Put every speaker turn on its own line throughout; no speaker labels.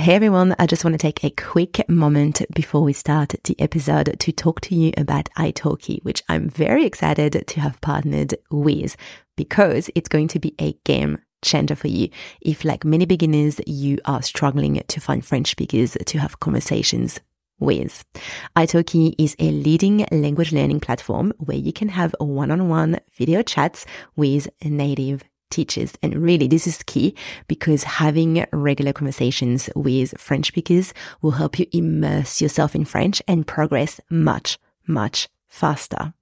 Hey everyone, I just want to take a quick moment before we start the episode to talk to you about italki, which I'm very excited to have partnered with because it's going to be a game changer for you. If like many beginners, you are struggling to find French speakers to have conversations with. Italki is a leading language learning platform where you can have one-on-one video chats with native teachers. And really, this is key because having regular conversations with French speakers will help you immerse yourself in French and progress much, much faster.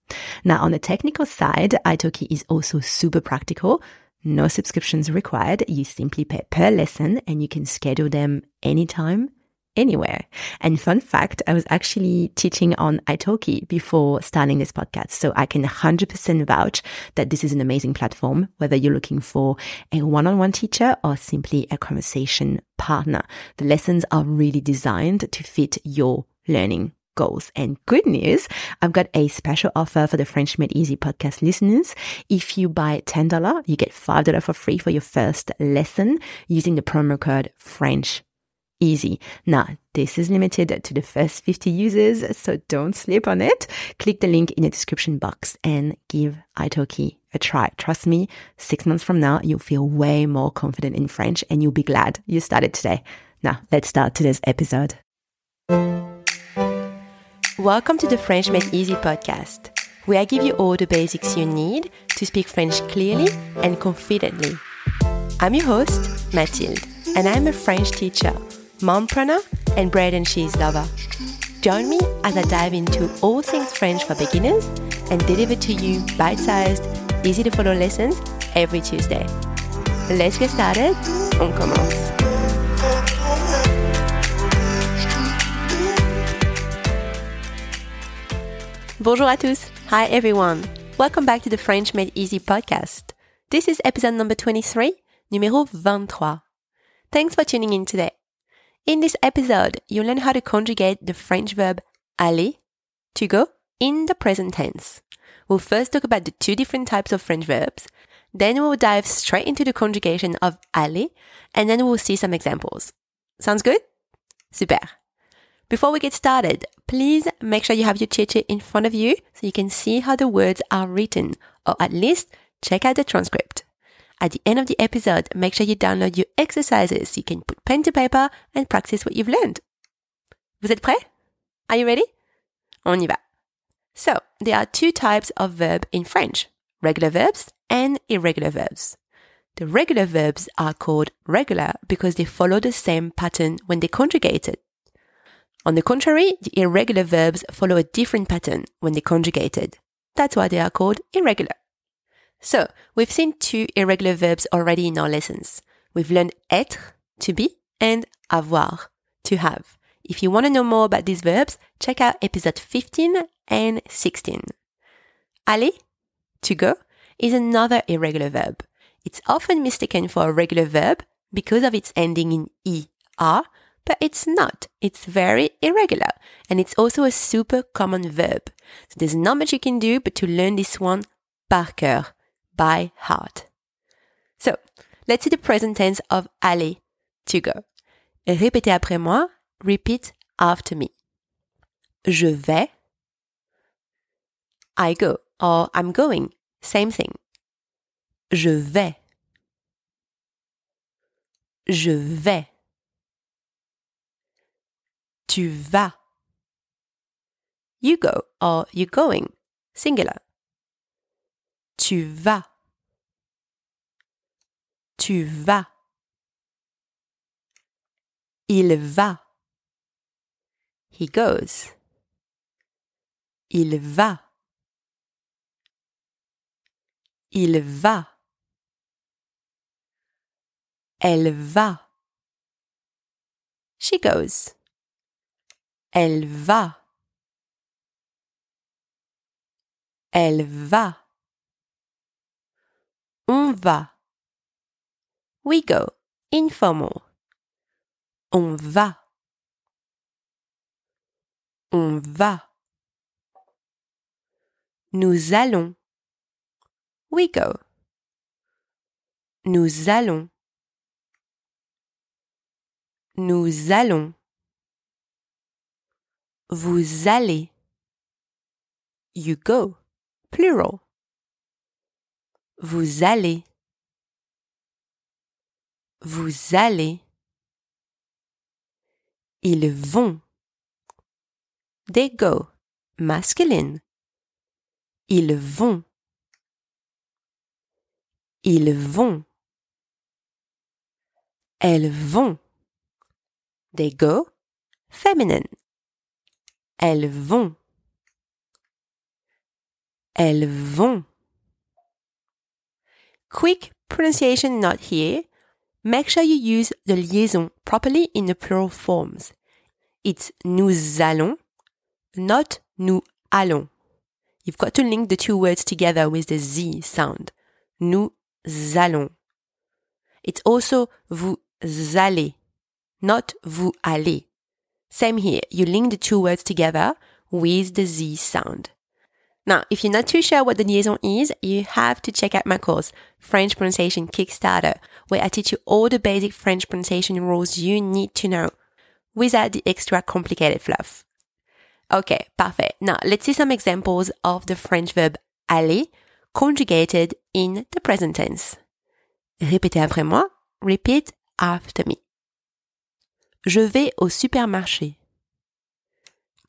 Now, on the technical side, Italki is also super practical. No subscriptions required. You simply pay per lesson and you can schedule them anytime anywhere. And fun fact, I was actually teaching on Italki before starting this podcast. So I can 100% vouch that this is an amazing platform, whether you're looking for a one-on-one teacher or simply a conversation partner. The lessons are really designed to fit your learning goals. And good news, I've got a special offer for the French Made Easy podcast listeners. If you buy $10, you get $5 for free for your first lesson using the promo code French easy. Now, this is limited to the first 50 users, so don't sleep on it. Click the link in the description box and give Italki a try. Trust me, six months from now, you'll feel way more confident in French and you'll be glad you started today. Now, let's start today's episode. Welcome to the French Made Easy podcast, where I give you all the basics you need to speak French clearly and confidently. I'm your host, Mathilde, and I'm a French teacher mompreneur, and bread and cheese lover. Join me as I dive into all things French for beginners and deliver to you bite sized, easy to follow lessons every Tuesday. Let's get started. On commence. Bonjour à tous. Hi everyone. Welcome back to the French Made Easy podcast. This is episode number 23, numéro 23. Thanks for tuning in today. In this episode, you'll learn how to conjugate the French verb aller, to go, in the present tense. We'll first talk about the two different types of French verbs, then we'll dive straight into the conjugation of aller, and then we'll see some examples. Sounds good? Super. Before we get started, please make sure you have your cheat sheet in front of you so you can see how the words are written, or at least check out the transcript. At the end of the episode, make sure you download your exercises so you can put pen to paper and practice what you've learned. Vous êtes prêts? Are you ready? On y va. So, there are two types of verb in French, regular verbs and irregular verbs. The regular verbs are called regular because they follow the same pattern when they're conjugated. On the contrary, the irregular verbs follow a different pattern when they're conjugated. That's why they are called irregular. So, we've seen two irregular verbs already in our lessons. We've learned être, to be, and avoir, to have. If you want to know more about these verbs, check out episode 15 and 16. Aller, to go, is another irregular verb. It's often mistaken for a regular verb because of its ending in er, but it's not. It's very irregular, and it's also a super common verb. So there's not much you can do but to learn this one par cœur by heart. So, let's see the present tense of aller, to go. Répétez après moi. Repeat after me. Je vais. I go or I'm going. Same thing. Je vais. Je vais. Tu vas. You go or you're going. Singular. Tu vas. Tu vas. Il va. He goes. Il va. Il va. Elle va. She goes. Elle va. Elle va. On va. We go. Informal. On va. On va. Nous allons. We go. Nous allons.
Nous allons. Vous allez. You go. Plural. Vous allez. Vous allez. Ils vont. They go. Masculine. Ils vont. Ils vont. Elles vont. They go. Feminine. Elles vont. Elles vont. Quick pronunciation note here. Make sure you use the liaison properly in the plural forms. It's nous allons, not nous allons. You've got to link the two words together with the Z sound. Nous allons. It's also vous allez, not vous allez. Same here. You link the two words together with the Z sound. Now, if you're not too sure what the liaison is, you have to check out my course, French Pronunciation Kickstarter, where I teach you all the basic French pronunciation rules you need to know without the extra complicated fluff. Okay, parfait. Now, let's see some examples of the French verb aller conjugated in the present tense. Répétez après moi. Repeat after me. Je vais au supermarché.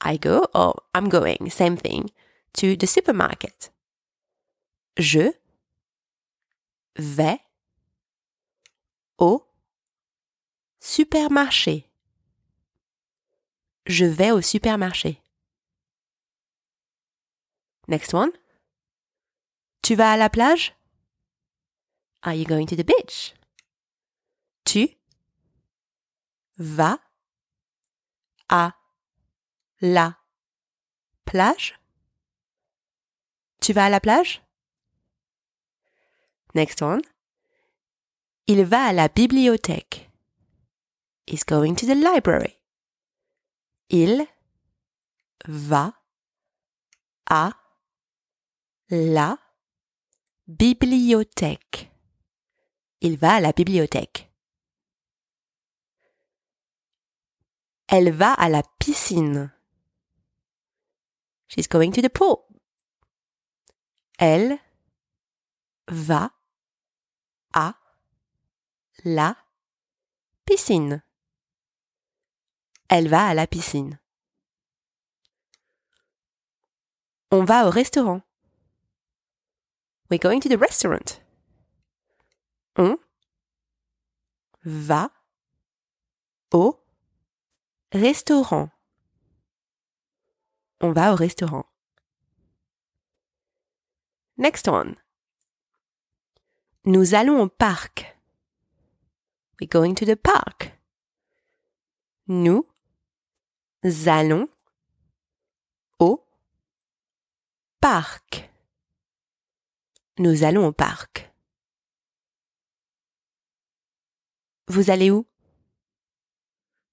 I go or I'm going, same thing, to the supermarket. Je vais au supermarché. Je vais au supermarché. Next one. Tu vas à la plage? Are you going to the beach? Tu vas à la plage? Tu vas à la plage? Next one. Il va à la bibliothèque. He's going to the library. Il va à la bibliothèque. Il va à la bibliothèque. Elle va à la piscine. She's going to the pool. Elle va à la piscine. Elle va à la piscine. On va au restaurant. We're going to the restaurant. On va au restaurant. On va au restaurant. Next one. Nous allons au parc. We're going to the park. Nous allons au parc. Nous allons au parc. Vous allez où?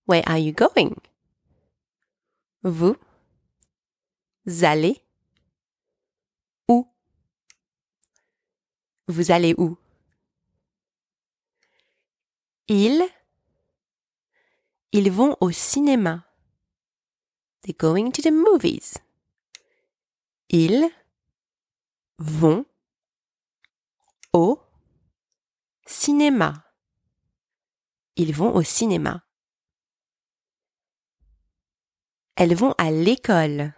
Where are you going? Vous allez Vous allez où? Ils ils vont au cinéma. They're going to the movies. Ils vont au cinéma. Ils vont au cinéma. Elles vont à l'école.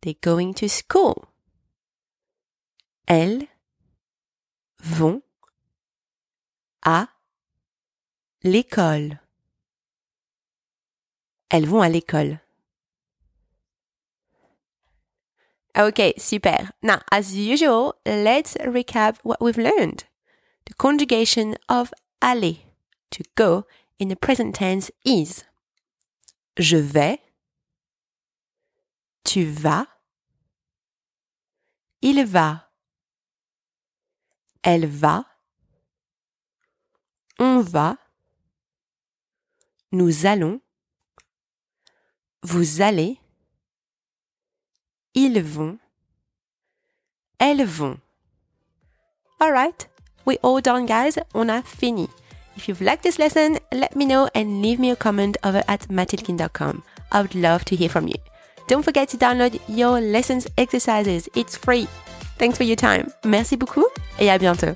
They're going to school. Elles vont à l'école. Elles vont à l'école. Okay, super. Now, as usual, let's recap what we've learned. The conjugation of aller, to go, in the present tense is Je vais, tu vas, il va, elle va, on va, nous allons, vous allez, ils vont, elles vont. Alright, we all done guys, on a fini.
If you've liked this lesson, let me know and leave me a comment over at mathildekien.com. I would love to hear from you. Don't forget to download your lessons exercises. It's free. Thanks for your time. Merci beaucoup et à bientôt.